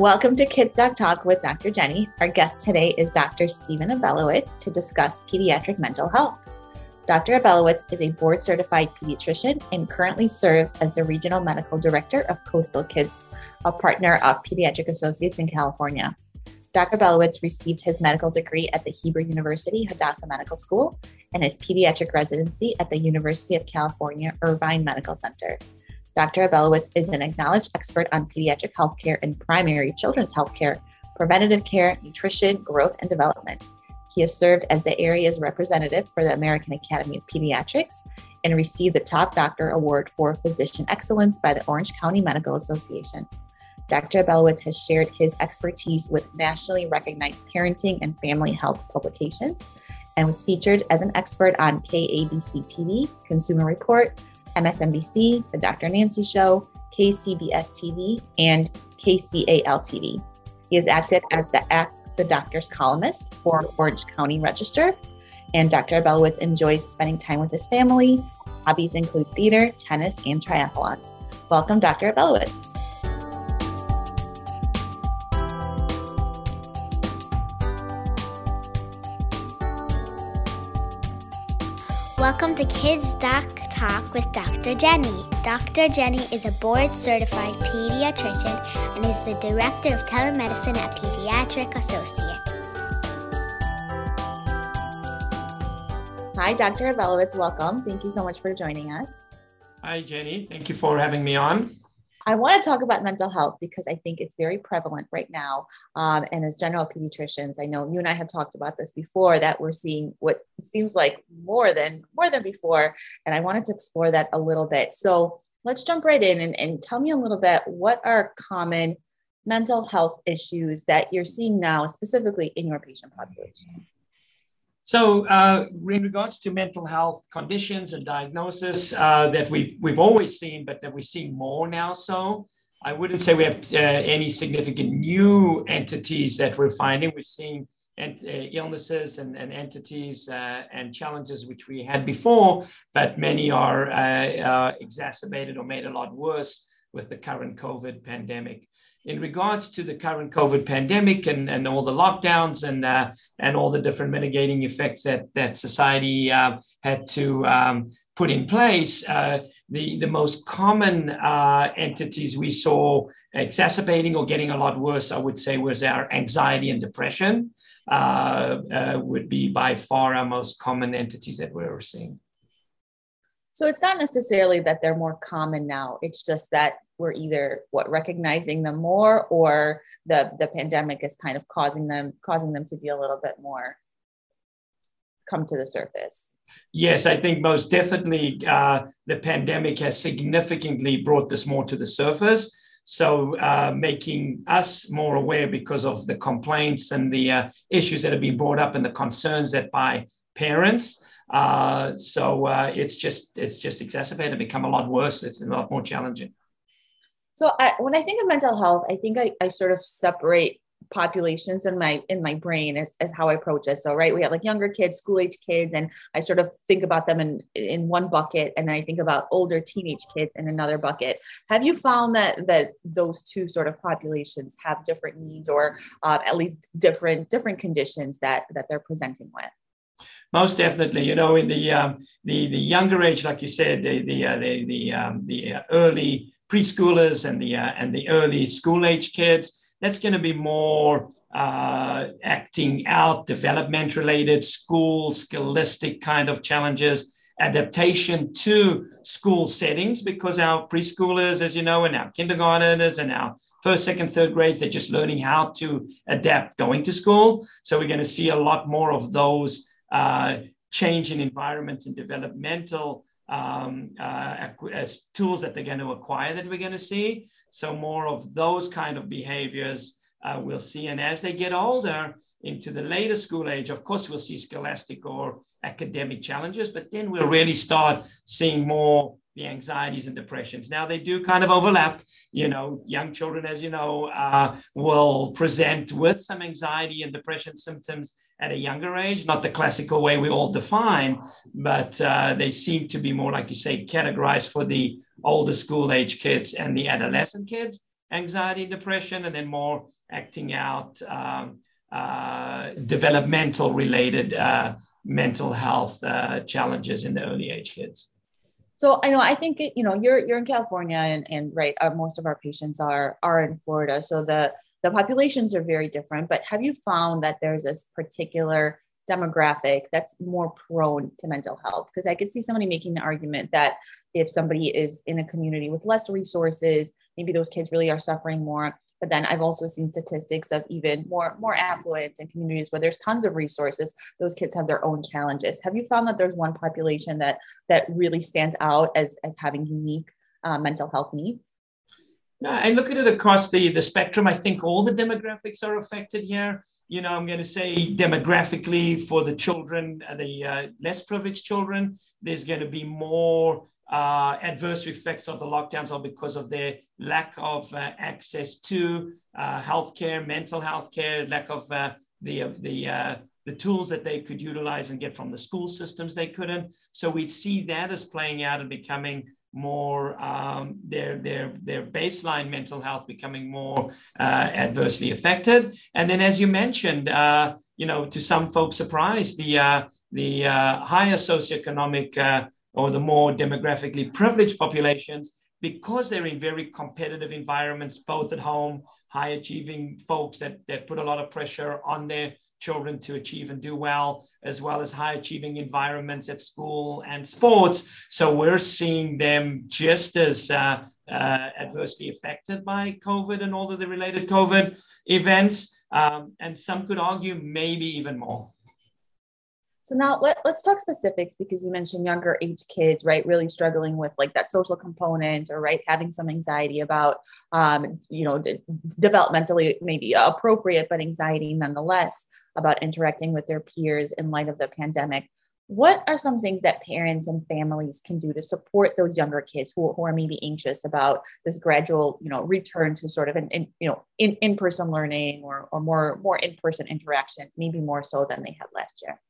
Welcome to Kids Talk with Dr. Jenny. Our guest today is Dr. Stephen Abelowitz to discuss pediatric mental health. Dr. Abelowitz is a board certified pediatrician and currently serves as the regional medical director of Coastal Kids, a partner of Pediatric Associates in California. Dr. Abelowitz received his medical degree at the Hebrew University Hadassah Medical School and his pediatric residency at the University of California Irvine Medical Center. Dr. Abelowitz is an acknowledged expert on pediatric healthcare and primary children's healthcare, preventative care, nutrition, growth, and development. He has served as the area's representative for the American Academy of Pediatrics and received the Top Doctor Award for Physician Excellence by the Orange County Medical Association. Dr. Abelowitz has shared his expertise with nationally recognized parenting and family health publications and was featured as an expert on KABC TV, Consumer Report, MSNBC, The Dr. Nancy Show, KCBS TV, and KCAL TV. He is active as the Ask the Doctors columnist for Orange County Register. And Dr. Abelowitz enjoys spending time with his family. Hobbies include theater, tennis, and triathlons. Welcome, Dr. Abelowitz. Welcome to Kids Doc Talk with Dr. Jenny. Dr. Jenny is a board certified pediatrician and is the director of telemedicine at Pediatric Associates. Hi, Dr. Abelowitz. Welcome. Thank you so much for joining us. Hi, Jenny. Thank you for having me on. I want to talk about mental health because I think it's very prevalent right now. Um, and as general pediatricians, I know you and I have talked about this before that we're seeing what seems like more than more than before. And I wanted to explore that a little bit. So let's jump right in and, and tell me a little bit what are common mental health issues that you're seeing now, specifically in your patient population? So, uh, in regards to mental health conditions and diagnosis uh, that we've we've always seen, but that we're seeing more now. So, I wouldn't say we have uh, any significant new entities that we're finding. We're seeing ent- uh, illnesses and, and entities uh, and challenges which we had before, but many are uh, exacerbated or made a lot worse with the current COVID pandemic in regards to the current COVID pandemic and, and all the lockdowns and uh, and all the different mitigating effects that that society uh, had to um, put in place, uh, the the most common uh, entities we saw exacerbating or getting a lot worse, I would say, was our anxiety and depression. Uh, uh, would be by far our most common entities that we were seeing. So it's not necessarily that they're more common now. It's just that we're either what recognizing them more or the the pandemic is kind of causing them causing them to be a little bit more come to the surface. Yes, I think most definitely uh, the pandemic has significantly brought this more to the surface. So, uh, making us more aware because of the complaints and the uh, issues that have been brought up and the concerns that by parents. Uh, so uh, it's just it's just exacerbated, become a lot worse. It's a lot more challenging. So I, when I think of mental health, I think I, I sort of separate populations in my in my brain as, as how I approach it. So right, we have like younger kids, school age kids, and I sort of think about them in in one bucket, and then I think about older teenage kids in another bucket. Have you found that that those two sort of populations have different needs, or uh, at least different different conditions that that they're presenting with? Most definitely, you know, in the um, the the younger age, like you said, the the uh, the the, um, the uh, early preschoolers and the uh, and the early school age kids. That's going to be more uh, acting out, development related, school, scholastic kind of challenges, adaptation to school settings, because our preschoolers, as you know, and our kindergarteners and our first, second, third grades, they're just learning how to adapt going to school. So we're going to see a lot more of those change in environment and developmental um, uh, as tools that they're going to acquire that we're going to see. So more of those kind of behaviors uh, we'll see. And as they get older into the later school age, of course, we'll see scholastic or academic challenges, but then we'll really start seeing more the anxieties and depressions. Now they do kind of overlap. You know, young children, as you know, uh, will present with some anxiety and depression symptoms at a younger age, not the classical way we all define, but uh, they seem to be more, like you say, categorized for the older school age kids and the adolescent kids. anxiety and depression, and then more acting out um, uh, developmental related uh, mental health uh, challenges in the early age kids. So I know I think you know you're you're in California and and right uh, most of our patients are are in Florida. So the the populations are very different but have you found that there's this particular demographic that's more prone to mental health? Because i could see somebody making the argument that if somebody is in a community with less resources maybe those kids really are suffering more but then I've also seen statistics of even more more affluent and communities where there's tons of resources. Those kids have their own challenges. Have you found that there's one population that that really stands out as as having unique uh, mental health needs? No, I look at it across the, the spectrum. I think all the demographics are affected here. You know, I'm going to say demographically for the children, uh, the uh, less privileged children, there's going to be more uh, adverse effects of the lockdowns are because of their lack of uh, access to uh, healthcare, mental health care, lack of uh, the the uh, the tools that they could utilize and get from the school systems they couldn't. So we see that as playing out and becoming more um, their their their baseline mental health becoming more uh, adversely affected. And then, as you mentioned, uh, you know, to some folks' surprise, the uh, the higher socioeconomic or the more demographically privileged populations, because they're in very competitive environments, both at home, high achieving folks that, that put a lot of pressure on their children to achieve and do well, as well as high achieving environments at school and sports. So we're seeing them just as uh, uh, adversely affected by COVID and all of the related COVID events. Um, and some could argue maybe even more. So now let, let's talk specifics because you mentioned younger age kids, right? Really struggling with like that social component or right having some anxiety about, um, you know, developmentally maybe appropriate, but anxiety nonetheless about interacting with their peers in light of the pandemic. What are some things that parents and families can do to support those younger kids who, who are maybe anxious about this gradual, you know, return to sort of an, in, you know, in, in-person learning or, or more, more in-person interaction, maybe more so than they had last year?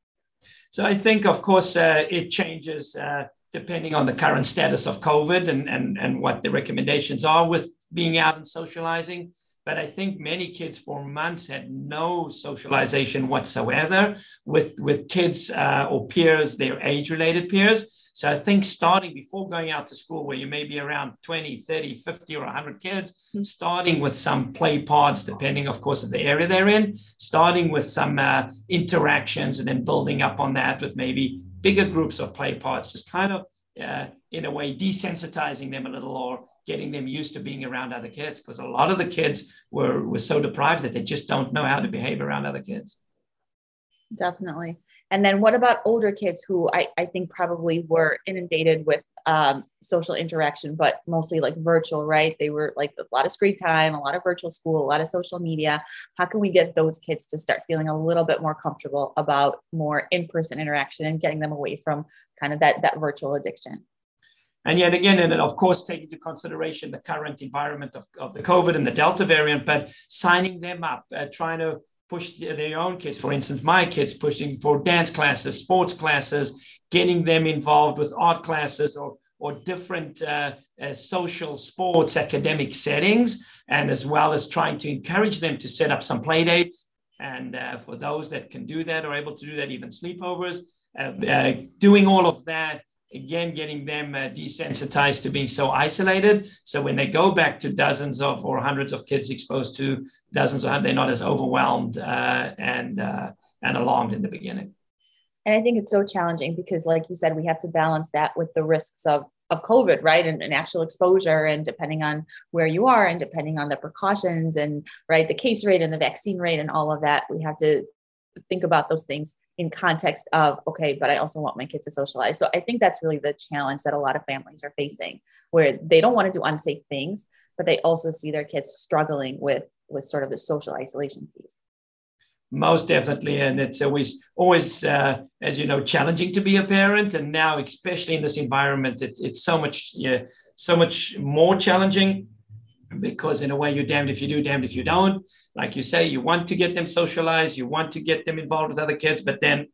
So I think, of course, uh, it changes uh, depending on the current status of COVID and, and, and what the recommendations are with being out and socializing. But I think many kids for months had no socialization whatsoever with, with kids uh, or peers, their age related peers. So I think starting before going out to school, where you may be around 20, 30, 50, or 100 kids, mm-hmm. starting with some play pods, depending, of course, of the area they're in, starting with some uh, interactions and then building up on that with maybe bigger groups of play pods, just kind of, uh, in a way, desensitizing them a little or getting them used to being around other kids because a lot of the kids were, were so deprived that they just don't know how to behave around other kids. Definitely. And then what about older kids who I, I think probably were inundated with um, social interaction, but mostly like virtual, right? They were like a lot of screen time, a lot of virtual school, a lot of social media. How can we get those kids to start feeling a little bit more comfortable about more in-person interaction and getting them away from kind of that, that virtual addiction? And yet again, and of course, take into consideration the current environment of, of the COVID and the Delta variant, but signing them up, uh, trying to push their own kids. For instance, my kids pushing for dance classes, sports classes, getting them involved with art classes or or different uh, uh, social, sports, academic settings, and as well as trying to encourage them to set up some play dates. And uh, for those that can do that or able to do that, even sleepovers, uh, uh, doing all of that again getting them uh, desensitized to being so isolated. So when they go back to dozens of or hundreds of kids exposed to dozens of they're not as overwhelmed uh, and uh, and alarmed in the beginning. And i think it's so challenging because like you said we have to balance that with the risks of of covid right? And, and actual exposure and depending on where you are and depending on the precautions and right the case rate and the vaccine rate and all of that we have to think about those things in context of okay but i also want my kids to socialize. So i think that's really the challenge that a lot of families are facing where they don't want to do unsafe things but they also see their kids struggling with with sort of the social isolation piece. Most definitely and it's always always uh, as you know challenging to be a parent and now especially in this environment it, it's so much yeah, so much more challenging because in a way you're damned if you do, damned if you don't. Like you say, you want to get them socialized, you want to get them involved with other kids, but then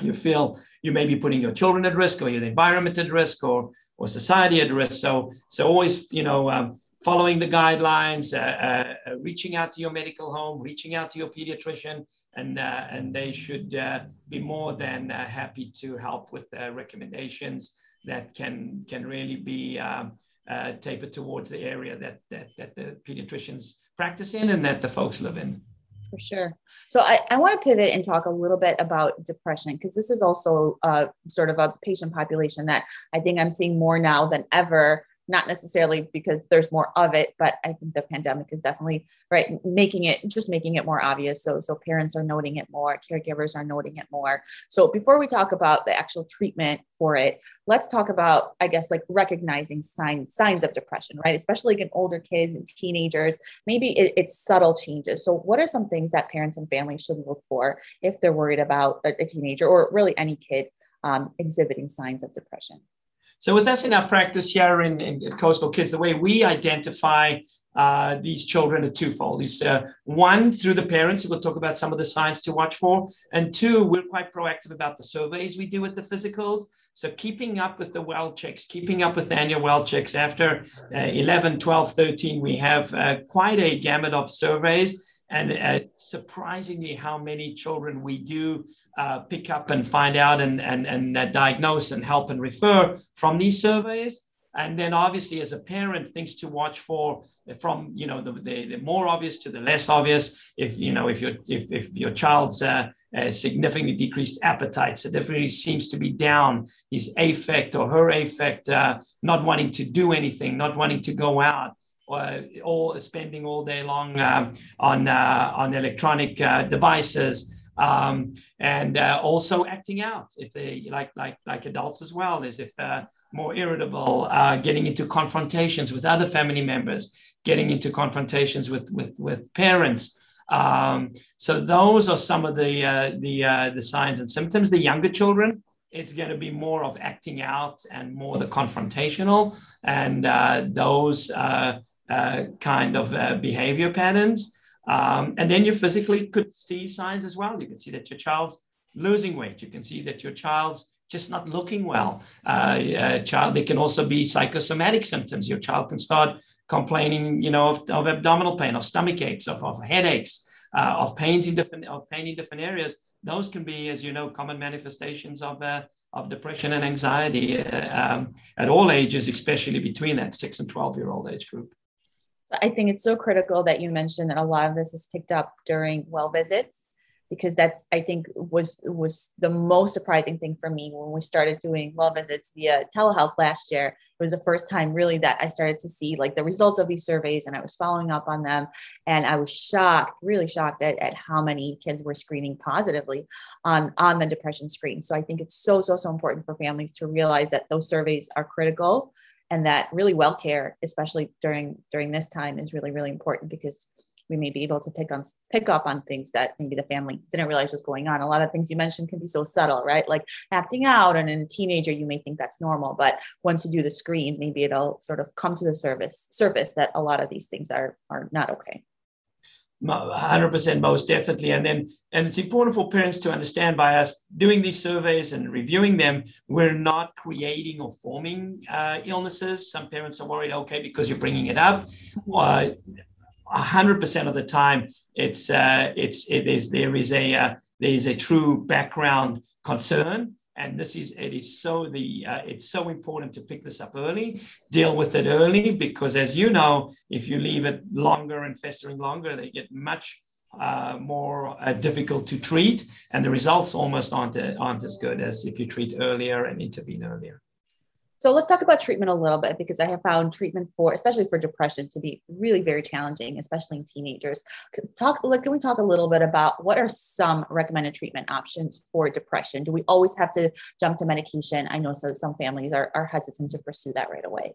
you feel you may be putting your children at risk or your environment at risk or or society at risk. So so always you know um, following the guidelines, uh, uh, reaching out to your medical home, reaching out to your pediatrician, and, uh, and they should uh, be more than uh, happy to help with recommendations that can, can really be um, tapered towards the area that, that, that the pediatricians practice in and that the folks live in. For sure. So I, I want to pivot and talk a little bit about depression because this is also uh, sort of a patient population that I think I'm seeing more now than ever not necessarily because there's more of it, but I think the pandemic is definitely right making it just making it more obvious. So so parents are noting it more, caregivers are noting it more. So before we talk about the actual treatment for it, let's talk about I guess like recognizing signs signs of depression, right? Especially in older kids and teenagers. Maybe it, it's subtle changes. So what are some things that parents and families should look for if they're worried about a, a teenager or really any kid um, exhibiting signs of depression? So with us in our practice here in, in Coastal Kids, the way we identify uh, these children are twofold. Is uh, one through the parents, we'll talk about some of the signs to watch for, and two, we're quite proactive about the surveys we do with the physicals. So keeping up with the well checks, keeping up with annual well checks. After uh, 11, 12, 13, we have uh, quite a gamut of surveys and uh, surprisingly how many children we do uh, pick up and find out and, and, and uh, diagnose and help and refer from these surveys. And then obviously as a parent, things to watch for from, you know, the, the, the more obvious to the less obvious. If, you know, if, your if, if your child's uh, uh, significantly decreased appetite, so definitely seems to be down, his affect or her affect, uh, not wanting to do anything, not wanting to go out, or, or spending all day long uh, on, uh, on electronic uh, devices, um, and uh, also acting out. If they like like like adults as well as if uh, more irritable uh, getting into confrontations with other family members getting into confrontations with with with parents. Um, so those are some of the uh, the uh, the signs and symptoms. The younger children it's going to be more of acting out and more the confrontational and uh, kind of behavior patterns um, and then you physically could see signs as well. You can see that your child's losing weight. You can see that your child's just not looking well. Uh, child, they can also be psychosomatic symptoms. Your child can start complaining, you know, of, of abdominal pain, of stomach aches, of, of headaches, uh, of pains in different of pain in different areas. Those can be, as you know, common manifestations of uh, of depression and anxiety uh, um, at all ages, especially between that six and twelve year old age group. I think it's so critical that you mentioned that a lot of this is picked up during well visits because that's I think was was the most surprising thing for me when we started doing well visits via telehealth last year. It was the first time really that I started to see like the results of these surveys and I was following up on them and I was shocked, really shocked at, at how many kids were screening positively on on the depression screen. So I think it's so so so important for families to realize that those surveys are critical and that really well care especially during during this time is really really important because we may be able to pick on pick up on things that maybe the family didn't realize was going on. A lot of things you mentioned can be so subtle right? Like acting out and in a teenager you may think that's normal but once you do the screen maybe it'll sort of come to the surface surface that a lot of these things are are not okay 100% most definitely. And then and it's important for parents to understand by us doing these surveys and reviewing them we're not creating or forming uh, illnesses. Some parents are worried okay because you're bringing it up. Uh, 100% of the time it's uh, it's it is there is a uh, there is a true background concern and this is it is so the uh, it's so important to pick this up early deal with it early because as you know if you leave it longer and festering longer they get much uh, more uh, difficult to treat and the results almost aren't, aren't as good as if you treat earlier and intervene earlier so let's talk about treatment a little bit because I have found treatment for, especially for depression, to be really very challenging, especially in teenagers. Talk, can we talk a little bit about what are some recommended treatment options for depression? Do we always have to jump to medication? I know so some families are, are hesitant to pursue that right away.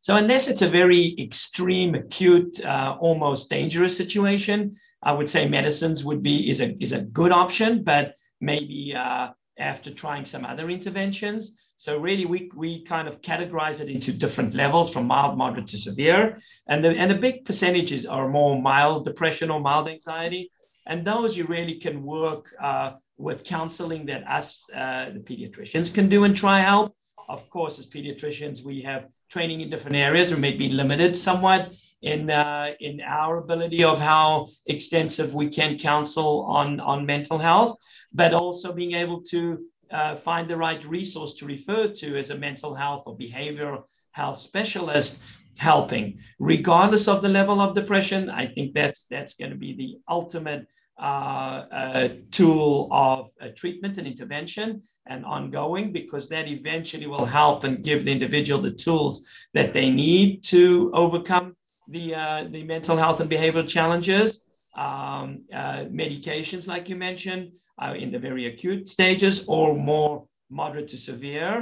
So unless it's a very extreme, acute, uh, almost dangerous situation, I would say medicines would be is a is a good option, but maybe uh, after trying some other interventions. So really, we, we kind of categorize it into different levels from mild, moderate to severe. And the, and a big percentages are more mild depression or mild anxiety. And those you really can work uh, with counseling that us, uh, the pediatricians, can do and try help. Of course, as pediatricians, we have training in different areas. We may be limited somewhat in uh, in our ability of how extensive we can counsel on on mental health, but also being able to uh, find the right resource to refer to as a mental health or behavioral health specialist helping regardless of the level of depression i think that's that's going to be the ultimate uh, uh, tool of uh, treatment and intervention and ongoing because that eventually will help and give the individual the tools that they need to overcome the, uh, the mental health and behavioral challenges. Um, uh, medications, like you mentioned, uh, in the very acute stages or more moderate to severe.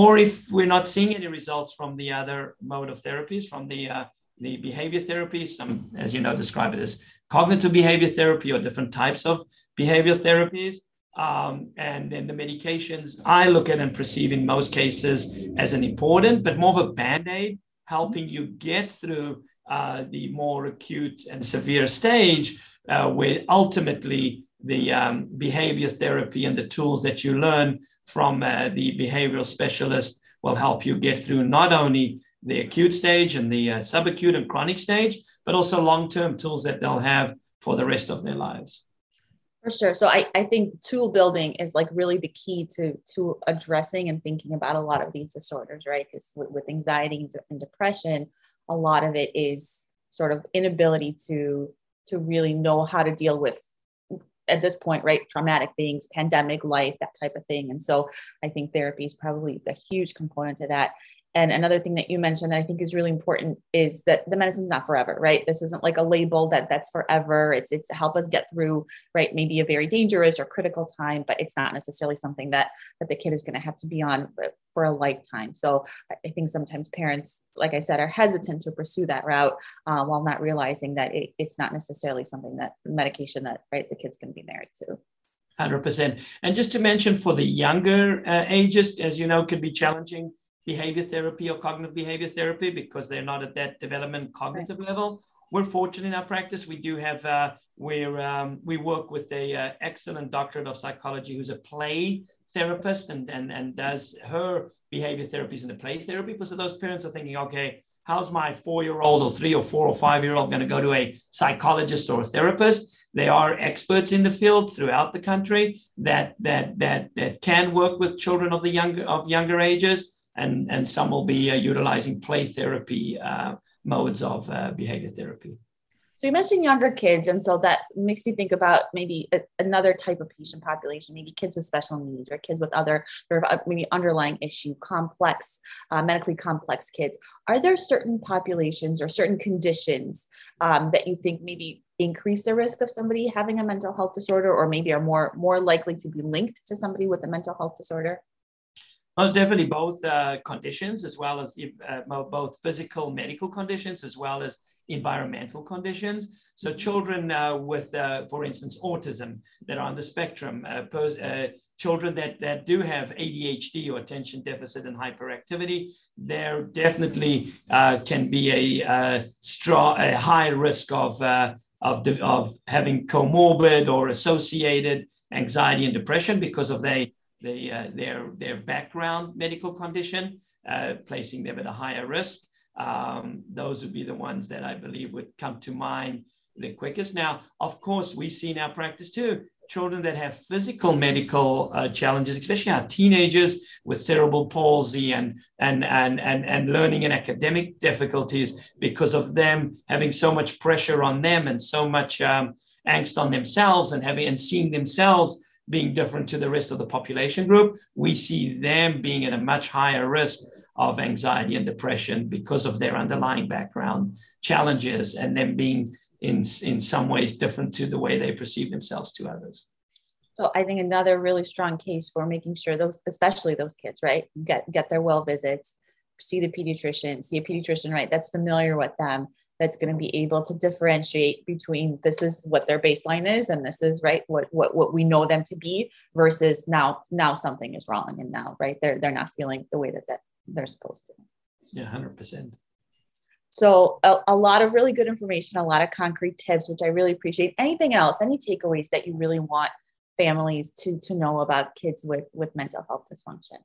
or if we're not seeing any results from the other mode of therapies, from the the behavior therapy, some, as you know, describe it as cognitive behavior therapy or different types of behavior therapies. Um, and then the medications I look at and perceive in most cases as an important, but more of a band aid, helping you get through uh, the more acute and severe stage, uh, where ultimately the um, behavior therapy and the tools that you learn from uh, the behavioral specialist will help you get through not only the acute stage and the uh, subacute and chronic stage, but also long-term tools that they'll have for the rest of their lives. For sure. So I, I think tool building is like really the key to to addressing and thinking about a lot of these disorders, right? Because with, with anxiety and depression, a lot of it is sort of inability to to really know how to deal with at this point, right? Traumatic things, pandemic life, that type of thing. And so I think therapy is probably a huge component to that. And another thing that you mentioned that I think is really important is that the medicine's not forever, right? This isn't like a label that that's forever. It's it's help us get through, right? Maybe a very dangerous or critical time, but it's not necessarily something that that the kid is going to have to be on for a lifetime. So I think sometimes parents, like I said, are hesitant to pursue that route uh, while not realizing that it, it's not necessarily something that medication that right the kid's going to be married to. 100%. And just to mention for the younger uh, ages, as you know, can be challenging behavior therapy or cognitive behavior therapy because they're not at that development cognitive right. level. We're fortunate in our practice. We do have uh, where um, we work with a uh, excellent doctorate of psychology who's a play therapist and, and, and does her behavior therapies in the play therapy. So those parents are thinking, okay, how's my four-year-old or three or four or five-year-old going to go to a psychologist or a therapist? They are experts in the field throughout the country that that that that can work with children of the younger of younger ages and, and some will be uh, utilizing play therapy uh, modes of uh, behavior therapy. So you mentioned younger kids, and so that makes me think about maybe a, another type of patient population, maybe kids with special needs or kids with other sort of maybe underlying issue, complex, uh, medically complex kids. Are there certain populations or certain conditions um, that you think maybe increase the risk of somebody having a mental health disorder, or maybe are more more likely to be linked to somebody with a mental health disorder? Most definitely both uh, conditions as well as uh, both physical medical conditions as well as environmental conditions. So children uh, with, uh, for instance, autism that are on the spectrum, uh, uh, children that, that do have ADHD or attention deficit and hyperactivity, there definitely can be a, a, strong, a high risk of, of, of having comorbid or associated anxiety and depression because of their the, uh, their, their background medical condition, uh, placing them at a higher risk. Um, those would be the ones that I believe would come to mind the quickest. Now, of course, we see in our practice too children that have physical medical uh, challenges, especially our teenagers with cerebral palsy and, and, and, and, and learning and academic difficulties because of them having so much pressure on them and so much um, angst on themselves and having and seeing themselves being different to the rest of the population group, we see them being at a much higher risk of anxiety and depression because of their underlying background challenges and them being in, in some ways different to the way they perceive themselves to others. So I think another really strong case for making sure those, especially those kids, right, get get their well visits, see the pediatrician, see a pediatrician, right, that's familiar with them, that's going to be able to differentiate between this is what their baseline is and this is right what what what we know them to be versus now now something is wrong and now right they're they're not feeling the way that, that they're supposed to. Yeah 100% so a, a lot of really good information a lot of concrete tips which i really appreciate. Anything else? Any takeaways that you really want families to to know about kids with with mental health dysfunction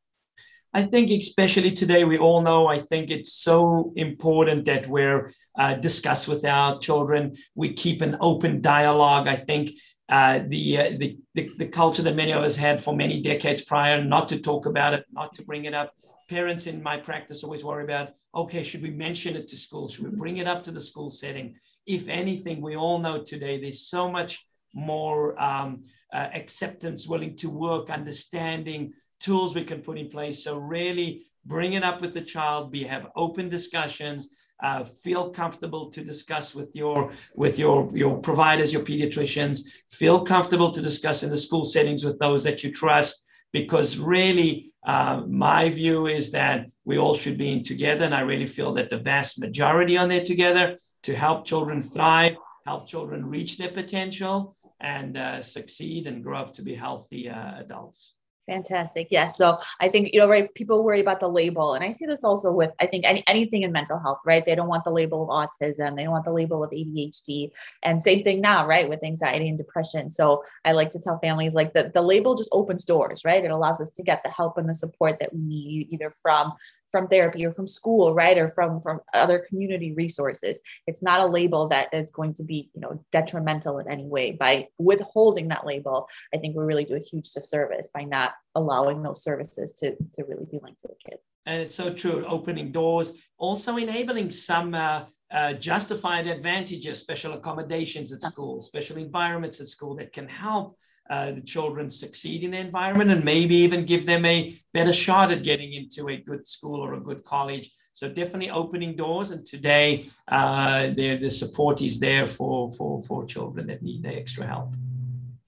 I think, especially today, we all know, I think it's so important that we're uh, discuss with our children. We keep an open dialogue. I think uh, the, uh, the, the, the culture that many of us had for many decades prior, not to talk about it, not to bring it up. Parents in my practice always worry about, okay, should we mention it to school? Should we bring it up to the school setting? If anything, we all know today there's so much more um, uh, acceptance, willing to work, understanding, tools we can put in place. So really bring it up with the child, be have open discussions, uh, feel comfortable to discuss with your with your your providers, your pediatricians, feel comfortable to discuss in the school settings with those that you trust. Because really, uh, my view is that we all should be in together, and I really feel that the vast majority are there together to help children thrive, help children reach their potential, and uh, succeed and grow up to be healthy uh, adults. Fantastic. Yeah. So I think, you know, right, people worry about the label. And I see this also with, I think, any, anything in mental health, right? They don't want the label of autism. They don't want the label of ADHD. And same thing now, right, with anxiety and depression. So I like to tell families like the, the label just opens doors, right? It allows us to get the help and the support that we need either from from therapy or from school right or from from other community resources. It's not a label that is going to be you know detrimental in any way. By withholding that label i think we really do a huge disservice by not allowing those services to to really be linked to the kid. And it's so true opening doors also enabling some uh, uh, justified advantages special accommodations at school special environments at school that can help uh, the children succeed in the environment and maybe even give them a better shot at getting into a good school or a good college. So definitely opening doors. And today, uh, the support is there for, for, for children that need the extra help.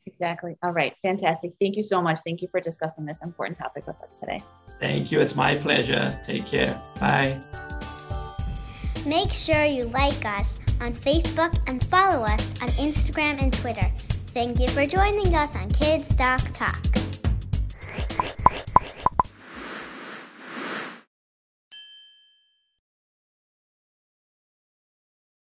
Exactly. All right. Fantastic. Thank you so much. Thank you for discussing this important topic with us today. Thank you. It's my pleasure. Take care. Bye. Make sure you like us on Facebook and follow us on Instagram and Twitter. Thank you for joining us on Kids Doc Talk.